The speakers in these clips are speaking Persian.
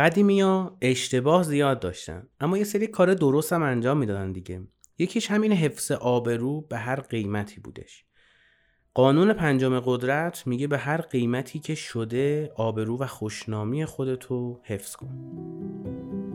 قدیمی ها اشتباه زیاد داشتن. اما یه سری کار درست هم انجام می‌دادن دیگه. یکیش همین حفظ آبرو به هر قیمتی بودش. قانون پنجم قدرت میگه به هر قیمتی که شده آبرو و خوشنامی خودتو حفظ کن.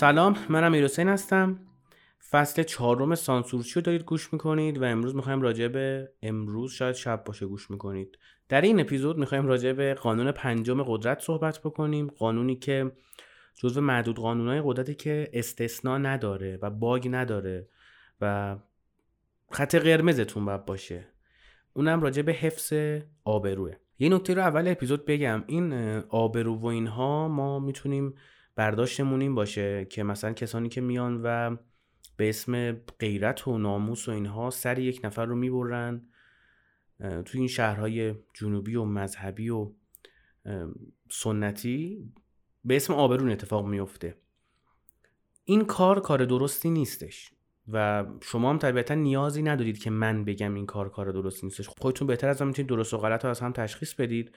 سلام من امیر حسین هستم. فصل چهارم سانسورچی رو دارید گوش می‌کنید و امروز می‌خوایم راجع به امروز شاید شب باشه گوش می‌کنید. در این اپیزود می‌خوایم راجع به قانون پنجم قدرت صحبت بکنیم قانونی که جزو معدود قانونهای قدرتی که استثنا نداره و باگ نداره و خط قرمزتون باید باشه. اونم راجع به حفظ آبروه. یه نکته رو اول اپیزود بگم. این آبرو و اینها ما می‌تونیم برداشتمون این باشه که مثلا کسانی که میان و به اسم غیرت و ناموس و اینها سر یک نفر رو می‌برن توی این شهرهای جنوبی و مذهبی و سنتی به اسم آبرون اتفاق میفته این کار کار درستی نیستش و شما هم طبیعتا نیازی ندارید که من بگم این کار کار درستی نیستش. خودتون بهتر از من می‌تونید درست و غلط رو از هم تشخیص بدید.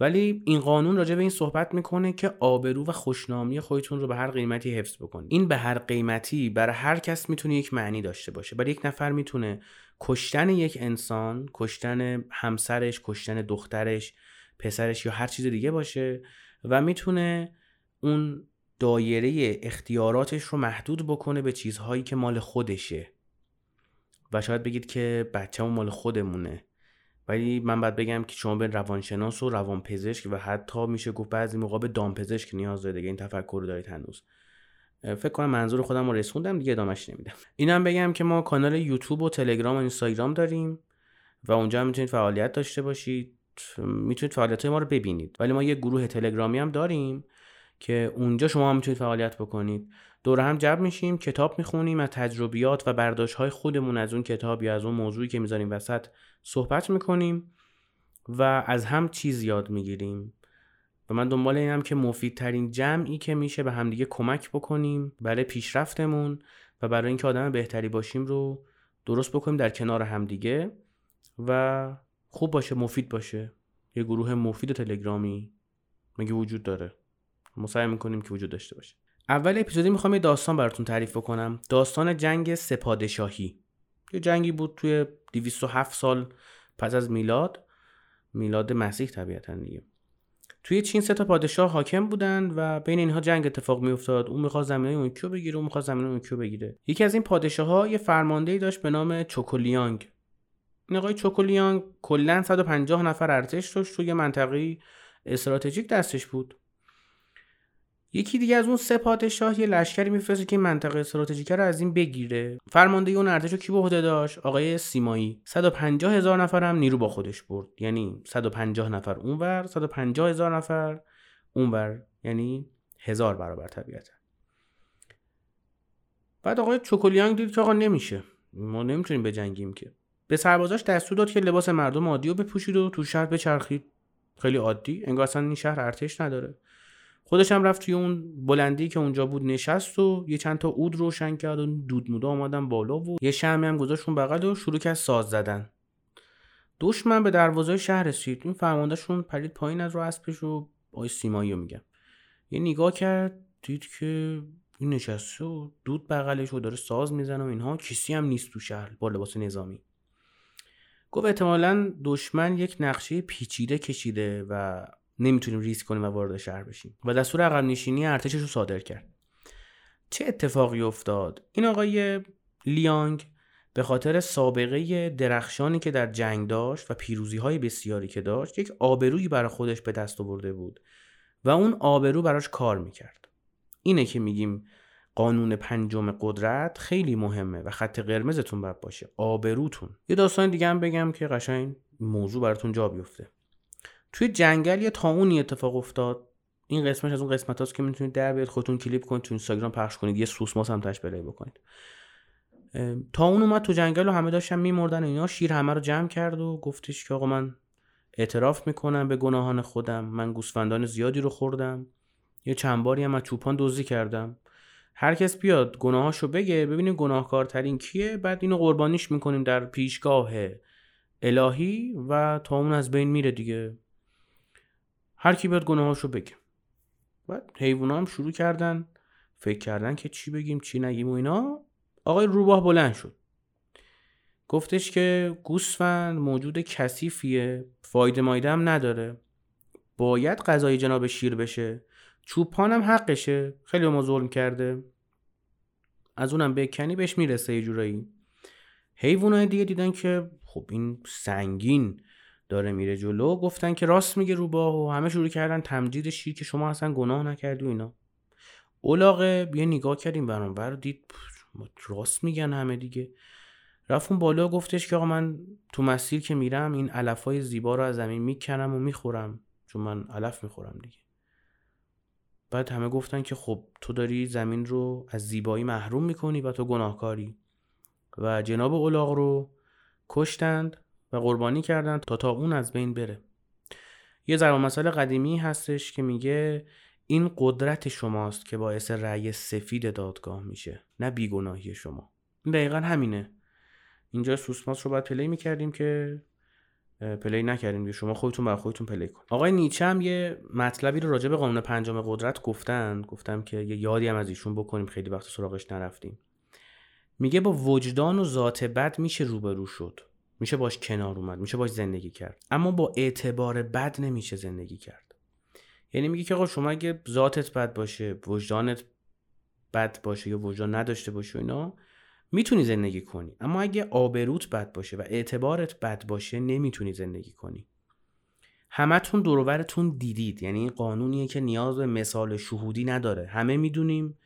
ولی این قانون راجع به این صحبت می‌کنه که آبرو و خوشنامی خودتون رو به هر قیمتی حفظ بکنید. این به هر قیمتی برای هر کس می‌تونه یک معنی داشته باشه. برای یک نفر می‌تونه کشتن یک انسان کشتن همسرش کشتن دخترش پسرش یا هر چیز دیگه باشه و می‌تونه اون دایره اختیاراتش رو محدود بکنه به چیزهایی که مال خودشه. و شاید بگید که بچه مال خودمونه. ولی من باید بگم که شما به روانشناس و روانپزشک و حتی میشه گفت بعضی موقع به دامپزشک نیاز داره دیگه این تفکر رو دارید هنوز. فکر کنم منظور خودم رو رسوندم دیگه ادامش نمیدم. اینم بگم که ما کانال یوتیوب و تلگرام و اینستاگرام داریم و اونجا هم می‌تونید فعالیت داشته باشید. می‌تونید فعالیت ما رو ببینید. ولی ما یه گروه تلگرامی هم داریم که اونجا شما هم می‌تونید فعالیت بکنید. دور هم جمع میشیم کتاب می‌خونیم از تجربیات و برداشت های خودمون از اون کتاب یا از اون موضوعی که می‌ذاریم وسط صحبت می‌کنیم و از هم چیز یاد می‌گیریم. و من دنبال اینم که مفیدترین جمعی که میشه به همدیگه کمک بکنیم برای پیشرفتمون و برای اینکه آدم بهتری باشیم رو درست بکنیم در کنار همدیگه و خوب باشه مفید باشه. یه گروه مفید تلگرامی مگه وجود داره؟ ما سعی می‌کنیم که وجود داشته باشه. اول اپیزودی می‌خوام یه داستان براتون تعریف بکنم. داستان جنگ سپادشاهی. یه جنگی بود توی 207 سال پس از میلاد. میلاد مسیح طبیعتا دیگه. توی چین سه تا پادشاه حاکم بودن و بین اینها جنگ اتفاق میافتاد. اون می‌خواد زمینه اون کیو بگیره اون می‌خواد زمینه اون کیو بگیره. یکی از این پادشاه ها یه فرماندهی داشت به نام چوکولیانگ. این آقای چوکولیانگ کلا 150 نفر ارتش داشت توی منطقه استراتژیک دستش بود. یکی دیگه از اون سه پادشاه یه لشکری میفرسته که منطقه استراتژیک رو از این بگیره. فرمانده اون ارتش رو کی به عهده داشت؟ آقای سیمایی. 150 هزار نفر هم نیرو با خودش برد. یعنی 150 نفر اونور 150 هزار نفر اونور. یعنی هزار برابر طبیعتا. بعد آقای چوکولیانگ دید که آقا نمیشه. ما نمی‌تونیم بجنگیم که. به سربازاش دستور داد که لباس مردم عادی رو بپوشید و تو شهر بچرخید. خیلی عادی. انگار اصلا این شهر ارتش نداره. خودش هم رفت توی اون بلندی که اونجا بود نشست و یه چند تا اود روشن کرد و دود مودا آمدن بالا و یه شمی هم گذاشت اون بغل و شروع کرد ساز زدن. دشمن به دروازه شهر رسید. این فرماندهشون پرید پایین از رو اسبش و آی سیمایی رو میگم یه نگاه کرد دید که این نشسته و دود بغلش و داره ساز می‌زنه و اینها. کسی هم نیست تو شهر با لباس نظامی. گفت احتمالا دشمن یک نقشه پیچیده کشیده و نمی‌تونیم ریسک کنیم و وارد شهر بشیم. و دستور عقب نشینی ارتشش رو صادر کرد. چه اتفاقی افتاد؟ این آقای لیانگ به خاطر سابقه درخشانی که در جنگ داشت و پیروزی های بسیاری که داشت یک آبرویی برای خودش به دست آورده بود و اون آبرو براش کار می‌کرد. اینه که میگیم قانون پنجم قدرت خیلی مهمه و خط قرمزتون باید باشه. آبروتون. یه داستان دیگه هم بگم که قشنگ موضوع براتون جا بیفته. توی جنگل یه تاونی اتفاق افتاد. این قسمت از اون قسمت هاست که می‌تونید در بیاد خودتون کلیپ کنید تو اینستاگرام پخش کنید یه سوسماس هم تاش پلی بکنید. تا اون اومد تو جنگل و همه داشتن میمردن اینا. شیر همه رو جمع کرد و گفتش که آقا من اعتراف می‌کنم به گناهان خودم. من گوسفندان زیادی رو خوردم. یه چند باری هم از چوپان دزدی کردم. هر کس بیاد گناهاشو بگه ببینیم گناهکارترین کیه. بعد اینو قربانیش می‌کنیم در پیشگاه الهی و تا اون از بین میره دیگه. هر کی بیاد گناهاشو بگه. بعد حیوونا هم شروع کردن. فکر کردن که چی بگیم چی نگیم و اینا. آقای روباه بلند شد. گفتش که گوسفند موجود کثیفیه فایده مایده هم نداره. باید غذای جناب شیر بشه. چوپان هم حقشه. خیلی ما ظلم کرده. از اونم بکنی بهش می‌رسه یه جورایی. حیوانای دیگه دیدن که خب این سنگین. داره میره جلو. گفتن که راست میگه روباه و همه شروع کردن تمجید شیر که شما اصلا گناه نکردی و اینا. اولاغه بیا نگاه کردیم برام دید راست میگن همه دیگه. رفت اون بالا گفتش که آقا من تو مسیر که میرم این علفای زیبا رو از زمین می‌کنم و می‌خورم. چون من علف می‌خورم دیگه. بعد همه گفتن که خب تو داری زمین رو از زیبایی محروم می‌کنی و تو گناهکاری. و جناب اولاغ رو کشتند. و قربانی کردند تا تا اون از بین بره. یه ضرب مسئله قدیمی هستش که میگه این قدرت شماست که باعث رأی سفید دادگاه میشه نه بیگناهی شما. دقیقا همینه. اینجا سوسماس رو باید play می‌کردیم که play نکردیم شما خودتون بر خودتون play کن. آقای نیچه هم یه مطلبی رو راجع به قانون پنجم قدرت گفتن. گفتم که یه یادی هم از ایشون بکنیم. خیلی وقت سراغش نرفتیم. میگه با وجدان و ذات بد میشه روبرو شد. میشه باش کنار اومد میشه باش زندگی کرد. اما با اعتبار بد نمیشه زندگی کرد. یعنی میگه که آقا شما اگه ذاتت بد باشه وجدانت بد باشه یا وجدان نداشته باشه اینا می‌تونی زندگی کنی. اما اگه آبروت بد باشه و اعتبارت بد باشه نمی‌تونی زندگی کنی. همتون دورورتون دیدید. یعنی این قانونیه که نیاز به مثال شهودی نداره. همه می‌دونیم.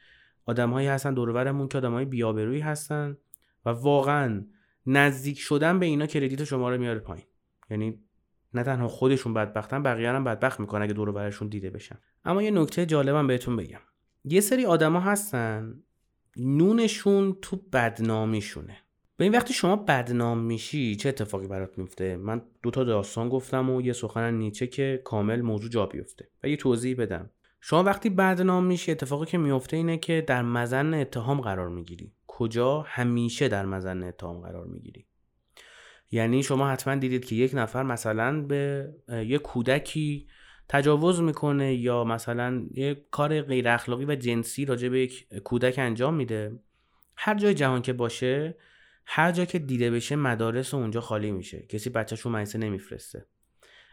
آدمهایی هستن دورورمون که آدمهای بیابرویی هستن و واقعا نزدیک شدن به اینا کردیت شما رو میاره پایین. یعنی نه تنها خودشون بدبختن بقیه هم بدبخت می‌کنن اگه دور دیده بشن. اما یه نکته جالبم بهتون بگم. یه سری آدما هستن نونشون تو بدنامیشونه. به این وقتی شما بدنام میشی چه اتفاقی برات میفته؟ من دو تا داستان گفتم و یه سخن نیچه که کامل موضوع جا بیفته. و یه توضیح بدم. شما وقتی بدنام میشی اتفاقی که میفته اینه که در مزن اتهام قرار می‌گیری. کجا همیشه در مزن اتهام قرار می‌گیری. یعنی شما حتما دیدید که یک نفر مثلا به یک کودکی تجاوز می‌کنه یا مثلا یک کار غیر اخلاقی و جنسی راجع به یک کودک انجام میده. هر جای جهان که باشه هر جا که دیده بشه مدارس اونجا خالی میشه. کسی بچهشون مدرسه نمیفرسته.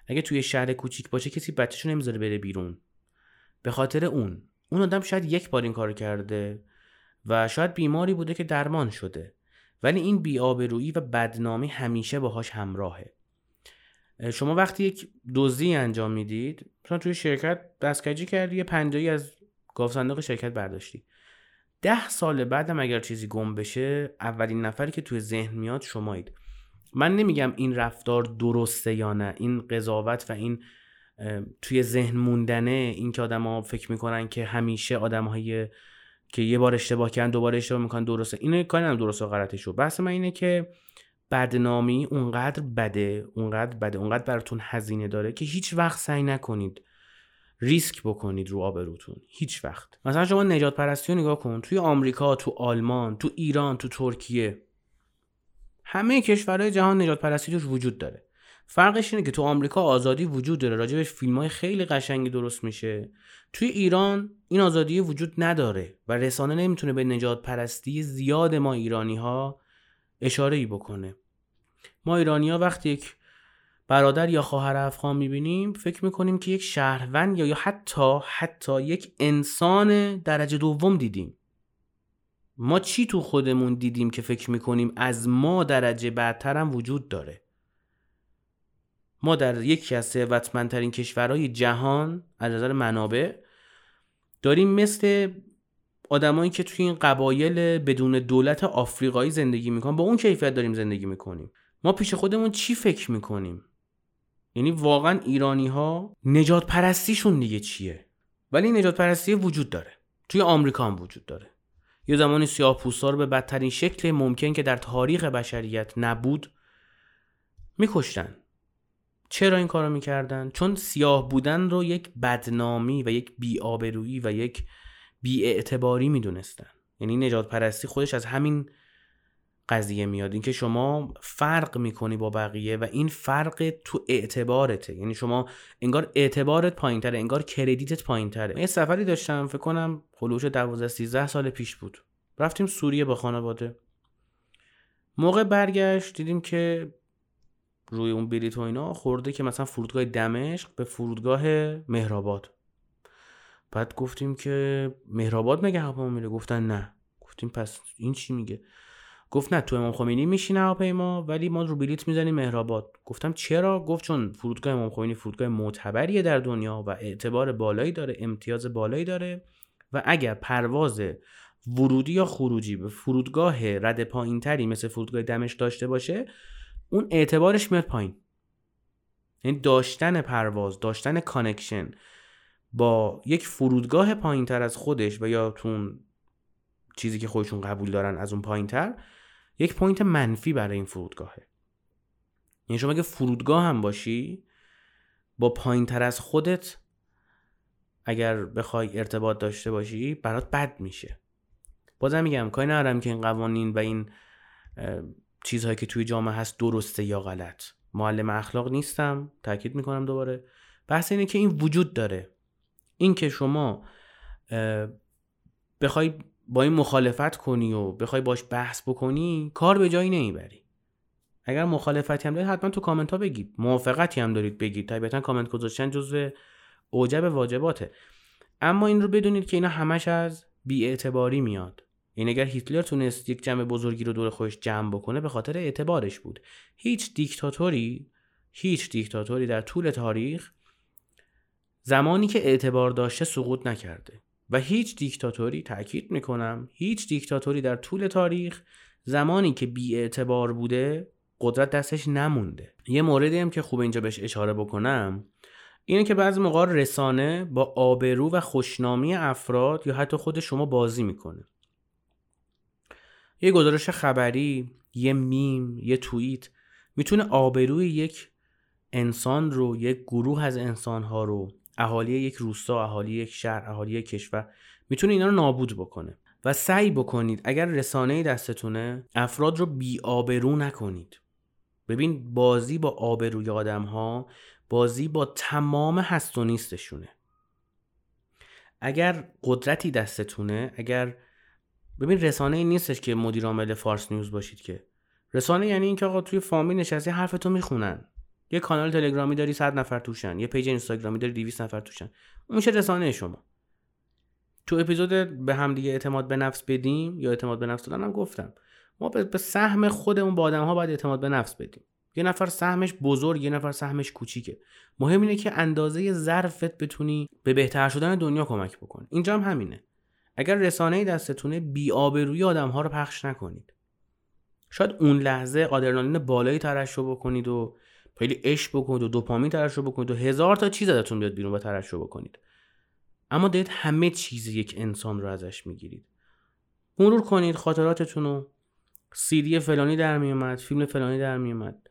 اگه توی شهر کوچیک باشه کسی بچهشون نمی‌ذاره بره بیرون. به خاطر اون. اون آدم شاید یک بار این کار کرده. و شاید بیماری بوده که درمان شده. ولی این بیآبرویی و بدنامی همیشه باهاش همراهه. شما وقتی یک دزدی انجام می‌دید مثلا توی شرکت دستکجی کردی یه پنجایی از گاف صندوق شرکت برداشتی. ده سال بعدم اگر چیزی گم بشه اولین نفری که توی ذهن میاد شمایید. من نمیگم این رفتار درسته یا نه. این قضاوت و این توی ذهن موندنه این که آدم فکر می‌کنن که همیشه آدم که یه بار اشتباه کردن دوباره اشتباه می‌کنن درسته. اینو کاری ندارم درست و غلطشو. بحث من اینه که بدنامی اونقدر بده اونقدر بده اونقدر براتون هزینه داره که هیچ وقت سعی نکنید ریسک بکنید رو آبروتون. هیچ وقت. مثلا شما نجات پرستی رو نگاه کن. توی آمریکا تو آلمان تو ایران تو ترکیه همه کشورهای جهان نجات پرستی توش وجود داره. فرقش اینه که تو آمریکا آزادی وجود داره. راجبش فیلم های خیلی قشنگی درست میشه. توی ایران این آزادی وجود نداره و رسانه نمی‌تونه به نجات پرستی زیاد ما ایرانی ها اشاره ای بکنه. ما ایرانی ها وقتی یک برادر یا خواهر افغان می‌بینیم فکر می‌کنیم که یک شهروند یا یا حتی حتی یک انسان درجه دوم دیدیم. ما چی تو خودمون دیدیم که فکر می‌کنیم از ما درجه بعدتر هم وجود داره؟ ما در یکی از ثروتمندترین کشورهای جهان از نظر منابع داریم مثل آدمایی که توی این قبایل بدون دولت آفریقایی زندگی می‌کنن. با اون کیفیت داریم زندگی می‌کنیم. ما پیش خودمون چی فکر می‌کنیم؟ یعنی واقعا ایرانی ها نجات پرستیشون دیگه چیه؟ ولی نجات پرستی وجود داره. توی آمریکا هم وجود داره. یه زمانی سیاه رو به بدترین شکل ممکن که در تاریخ بشریت نبود میکشتن. چرا این کارو می‌کردن؟ چون سیاه بودن رو یک بدنامی و یک بیآبرویی و یک بیاعتباری می‌دونستن. یعنی نجات پرستی خودش از همین قضیه میاد. اینکه شما فرق می‌کنی با بقیه و این فرق تو اعتبارته. یعنی شما انگار اعتبارت پایینتره انگار کردیتت پایینتره. یه سفری داشتم فکر کنم خلوش 12 13 سال پیش بود. رفتیم سوریه با خانواده. موقع برگشت دیدیم که روی اون بلیط و اینا خورده که مثلا فرودگاه دمشق به فرودگاه مهرآباد. بعد گفتیم که مهرآباد مگه هواپیما میره؟ گفتن نه. گفتیم پس این چی میگه؟ گفت نه تو امام خمینی میشینه هواپیما ولی ما رو بلیط می‌زنیم مهرآباد. گفتم چرا؟ گفت چون فرودگاه امام خمینی فرودگاه معتبریه در دنیا و اعتبار بالایی داره امتیاز بالایی داره و اگر پرواز ورودی یا خروجی به فرودگاه رده پایینتری مثل فرودگاه دمشق داشته باشه اون اعتبارش میاد پایین. یعنی داشتن پرواز داشتن connection با یک فرودگاه پایین تر از خودش و یا تون چیزی که خودشون قبول دارن از اون پایین تر یک point منفی برای این فرودگاهه. یعنی شما اگه فرودگاه هم باشی با پایین تر از خودت اگر بخوای ارتباط داشته باشی برات بد میشه. بازم میگم کاری ندارم که این قوانین و این چیزهایی که توی جامعه هست درسته یا غلط. معلم اخلاق نیستم تاکید می‌کنم دوباره. بحث اینه که این وجود داره. این که شما بخوای با این مخالفت کنی و بخوای باش بحث بکنی کار به جایی نمی‌بری. اگر مخالفتی هم دارید حتما تو کامنت ها بگید. موافقتی هم دارید بگید. طبیعتا کامنت گذاشتن جزو اوجب واجباته. اما این رو بدونید که اینا همش از بیاعتباری میاد. این اگر هیتلر تونست یک جمع بزرگی رو دور خودش جمع بکنه به خاطر اعتبارش بود. هیچ دیکتاتوری هیچ دیکتاتوری در طول تاریخ زمانی که اعتبار داشته سقوط نکرده و هیچ دیکتاتوری تاکید می‌کنم هیچ دیکتاتوری در طول تاریخ زمانی که بی اعتبار بوده قدرت دستش نمونده. یه موردی هم که خوب اینجا بهش اشاره بکنم اینه که بعضی موقع رسانه با آبرو و خوشنامی افراد یا حتی خود شما بازی می‌کنه. یه گزارش خبری یه میم یه توییت می‌تونه آبروی یک انسان رو یک گروه از انسانها رو اهالی یک روستا اهالی یک شهر اهالی یک کشور می‌تونه اینا رو نابود بکنه. و سعی بکنید اگر رسانه دستتونه افراد رو بی آبرو نکنید. ببین بازی با آبروی آدم ها بازی با تمام هست و نیستشونه. اگر قدرتی دستتونه اگر ببین رسانه این نیستش که مدیر عامل فارس نیوز باشید که. رسانه یعنی اینکه آقا توی فامیل نشستی حرفتو می‌خونن. یه کانال تلگرامی داری 100 نفر توشن. یه page اینستاگرامی داری 200 نفر توشن. اون میشه رسانه شما؟ تو اپیزود به هم دیگه اعتماد به نفس بدیم یا اعتماد به نفس دادن هم گفتم. ما به سهم خودمون با آدم ها باید اعتماد به نفس بدیم. یه نفر سهمش بزرگ یه نفر سهمش کوچیکه. مهم اینه که اندازه ظرفت بتونی به بهتر شدن دنیا کمک بکنی. اینجا هم همینه. اگر رسانه دستتونه بی آبروی آدم ها رو پخش نکنید. شاید اون لحظه آدرنالین بالایی ترشح بکنید و خیلی عشق بکنید و دوپامین ترشح بکنید و هزار تا چیز ازتون بیاد بیرون و ترشح بکنید. اما دارید همه چیز یک انسان رو ازش می‌گیرید. مرور کنید خاطراتتون رو. سیدی فلانی در میومد فیلم فلانی در میومد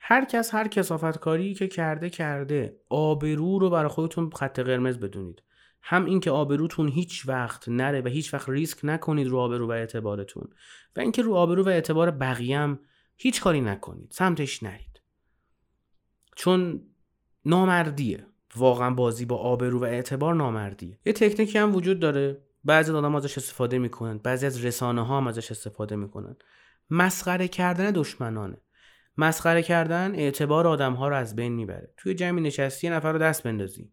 هر کس هر کسافت کاری که کرده کرده. آبرو رو برای خودتون خط قرمز بدونید. هم اینکه آبروتون هیچ وقت نره و هیچ وقت ریسک نکنید رو آبرو و اعتبارتون. و اینکه رو آبرو و اعتبار بقیه هیچ کاری نکنید. سمتش نرید. چون نامردیه. واقعا بازی با آبرو و اعتبار نامردیه. یه تکنیکی هم وجود داره. بعضی آدم ازش استفاده می‌کنن. بعضی از رسانه ها هم ازش استفاده می‌کنن. مسخره کردن دشمنانه. مسخره کردن اعتبار آدم ها رو از بین می‌بره. توی جمعی نشستی نفر رو دست بندازی.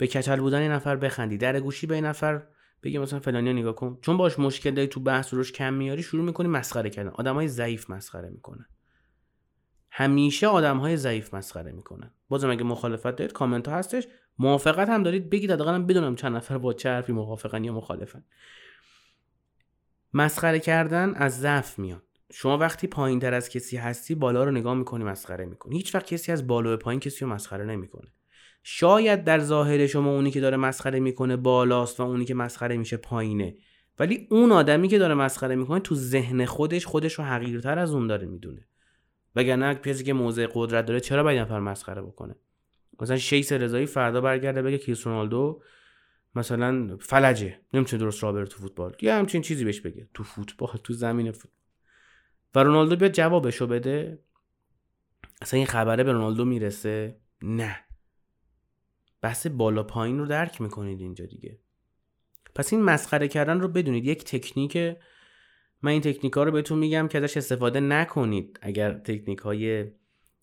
به کچل بودن یه نفر بخندی در گوشی به یه نفر بگه مثلا فلانی نگاه کن. چون باش مشکل داری تو بحث روش کم میاری شروع می‌کنی مسخره کردن. آدمای ضعیف مسخره می‌کنن. همیشه آدم های ضعیف مسخره می‌کنن. بازم اگه مخالفت دارید کامنت ها هستش. موافقت هم دارید. بگید حداقل بدونم چند نفر با چه حرفی موافقن یا مخالفن. مسخره کردن از ضعف میاد. شما وقتی پایین تر از کسی هستی بالا رو نگاه می‌کنی مسخره می‌کنی. هیچ وقت کسی از بالا به پایین کسی رو مسخره نمی‌کنه. شاید در ظاهر شما اونی که داره مسخره می‌کنه بالاست و اونی که مسخره میشه پایینه. ولی اون آدمی که داره مسخره می‌کنه تو ذهن خودش خودش رو حقیرتر از اون داره می‌دونه. وگرنه کسی که موضع قدرت داره چرا باید نفر مسخره بکنه؟ مثلا شیس رضایی فردا برگرده بگه کریس رونالدو مثلا فلجه. نمی‌تونه درست راه تو فوتبال. یا همچین چیزی بهش بگه. تو فوتبال تو زمین فوتبال. و رونالدو بیاد جوابشو بده. اصلا این خبره به رونالدو می‌رسه؟ نه. بحث بالا پایین رو درک می‌کنید اینجا دیگه. پس این مسخره کردن رو بدونید. یک تکنیک من این تکنیک ها رو بهتون میگم که ازش استفاده نکنید اگر تکنیک های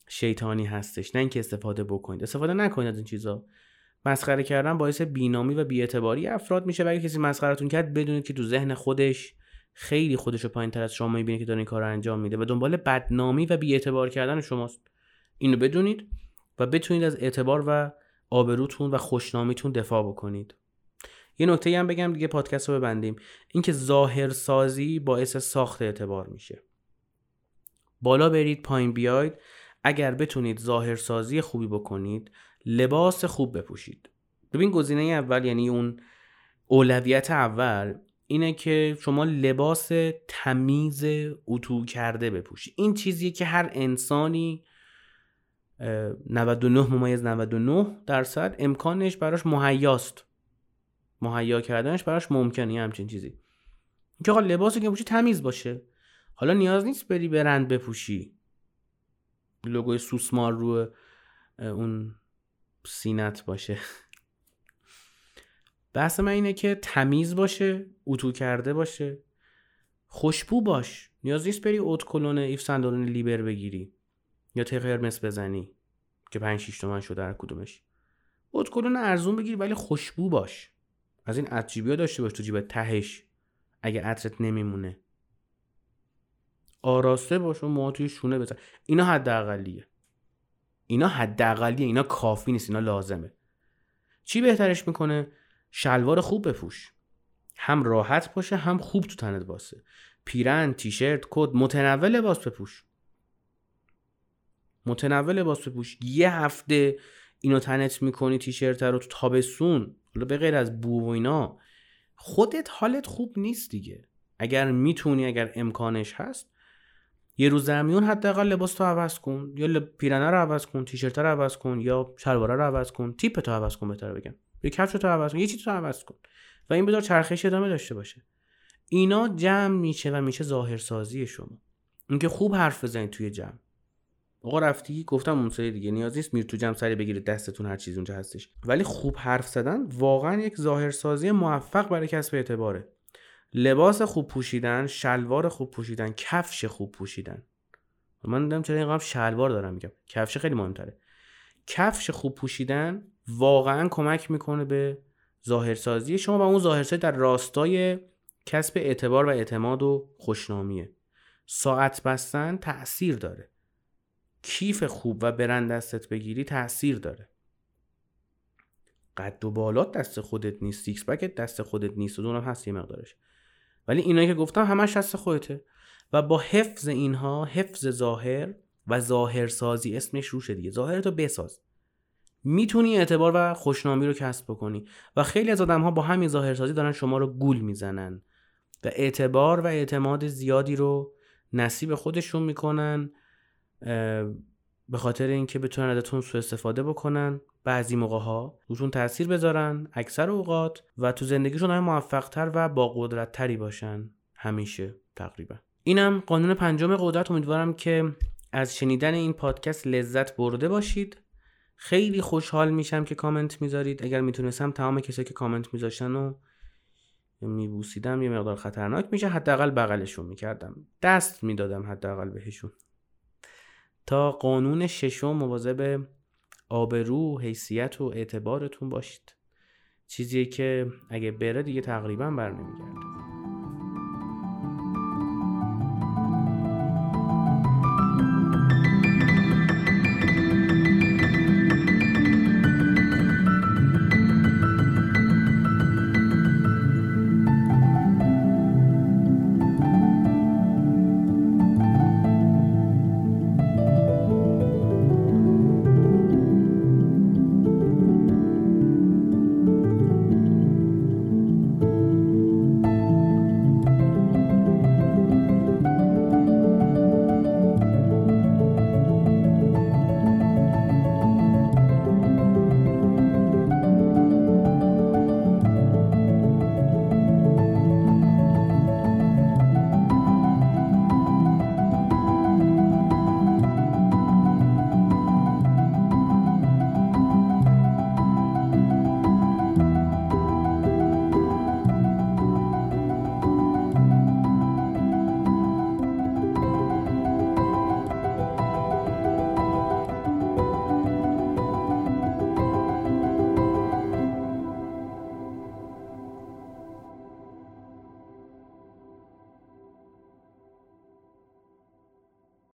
شیطانی هستش. نه اینکه استفاده بکنید. استفاده نکنید از این چیزا. مسخره کردن باعث بینامی و بیاعتباری افراد میشه و اگه کسی مسخرتون کرد بدونید که تو ذهن خودش خیلی خودش رو پایین تر از شما می‌بینه که داره این کار رو انجام میده و دنبال بدنامی و بیاعتبار کردن شماست. اینو بدونید و بتونید از اعتبار و آبروتون و خوشنامیتون دفاع بکنید. یه نکته هم بگم دیگه پادکست رو ببندیم. اینکه ظاهر سازی باعث ساخت اعتبار میشه. بالا برید پایین بیاید. اگر بتونید ظاهر سازی خوبی بکنید لباس خوب بپوشید. ببین گزینه اول یعنی اون اولویت اول اینه که شما لباس تمیز اتو کرده بپوشید. این چیزیه که هر انسانی 99 ممیز 99 درصد. امکانش براش مهیاست. مهیا کردنش براش ممکنه همچین چیزی. که حالا لباسی که بپوشی تمیز باشه. حالا نیاز نیست بری برند بپوشی. لوگوی سوسمار رو اون سینت باشه. بحث من اینه که تمیز باشه اتو کرده باشه. خوشبو باش. نیاز نیست بری ادکلن Yves Saint Laurent Libre بگیری یا ته قرمز بزنی. که 5 6 تومن شده هر کدومش. ادکلن ارزون بگیری ولی خوشبو باش. از این عطرجیبی داشته باش تو جیب تهش. اگه عطرت نمیمونه. آراسته باش و موها توی شونه بزن. اینا حداقلیه. اینا حداقلیه. اینا کافی نیست. اینا لازمه. چی بهترش می‌کنه؟ شلوار خوب بپوش. هم راحت باشه هم خوب تو تنت باسه. پیرن تیشرت کد متنوع لباس بپوش. متنوع لباس بپوش یه هفته اینو تنت می‌کنی تیشرت رو تو تابستون حالا به غیر از بو و اینا خودت حالت خوب نیست دیگه. اگر می‌تونی اگر امکانش هست یه روز میون حداقل لباس تو عوض کن. یا پیرنه رو عوض کن تیشرت رو عوض کن یا شلواره رو عوض کن تیپ تو عوض کن بهتر بگم. یه کفش تو عوض کن یه چیز تو عوض کن. و این بذار چرخش ادامه داشته باشه. اینا جمع میشه و میشه ظاهرسازی شما. اینکه خوب حرف بزنید توی جمع. آقا رفتی؟ گفتم اون سری دیگه نیاز نیست. میر تو جمع سری بگیرید دستتون هر چیزی اونجا هستش. ولی خوب حرف زدن. واقعا یک ظاهرسازی موفق برای کسب اعتباره. لباس خوب پوشیدن شلوار خوب پوشیدن کفش خوب پوشیدن. من دیدم چرا اینقدر شلوار دارم میگم. کفش خیلی مهمتره. کفش خوب پوشیدن واقعا کمک می‌کنه به ظاهرسازی. شما و اون ظاهرسازی در راستای کسب اعتبار و اعتماد و خوشنامیه. ساعت بستن تاثیر داره. کیف خوب و برند دستت بگیری تاثیر داره. قد و بالات دست خودت نیست سیکس پکت دست خودت نیست و دونم هست یه مقدارش. ولی اینایی که گفتم همش دست خودته و با حفظ اینها حفظ ظاهر و ظاهرسازی اسمش روشه دیگه. ظاهرتو بساز. می‌تونی اعتبار و خوشنامی رو کسب بکنی و خیلی از آدم ها با همین ظاهرسازی دارن شما رو گول می‌زنن و اعتبار و اعتماد زیادی رو نصیب خودشون می‌کنن به خاطر اینکه بتونن ازتون سوء استفاده بکنن بعضی موقع ها روتون تاثیر بذارن اکثر اوقات و تو زندگیشون های موفق تر و با قدرت تری باشن همیشه تقریبا. اینم قانون پنجم قدرت. امیدوارم که از شنیدن این پادکست لذت برده باشید. خیلی خوشحال میشم که کامنت می‌ذارید. اگر می‌تونستم تمام کسایی که کامنت میذاشتن و میبوسیدم یه مقدار خطرناک میشه. حداقل بغلشون می‌کردم. دست می‌دادم حداقل بهشون. تا قانون ششم مواظب آبرو حیثیت و اعتبارتون باشید. چیزیه که اگه بره دیگه تقریبا بر نمیگرده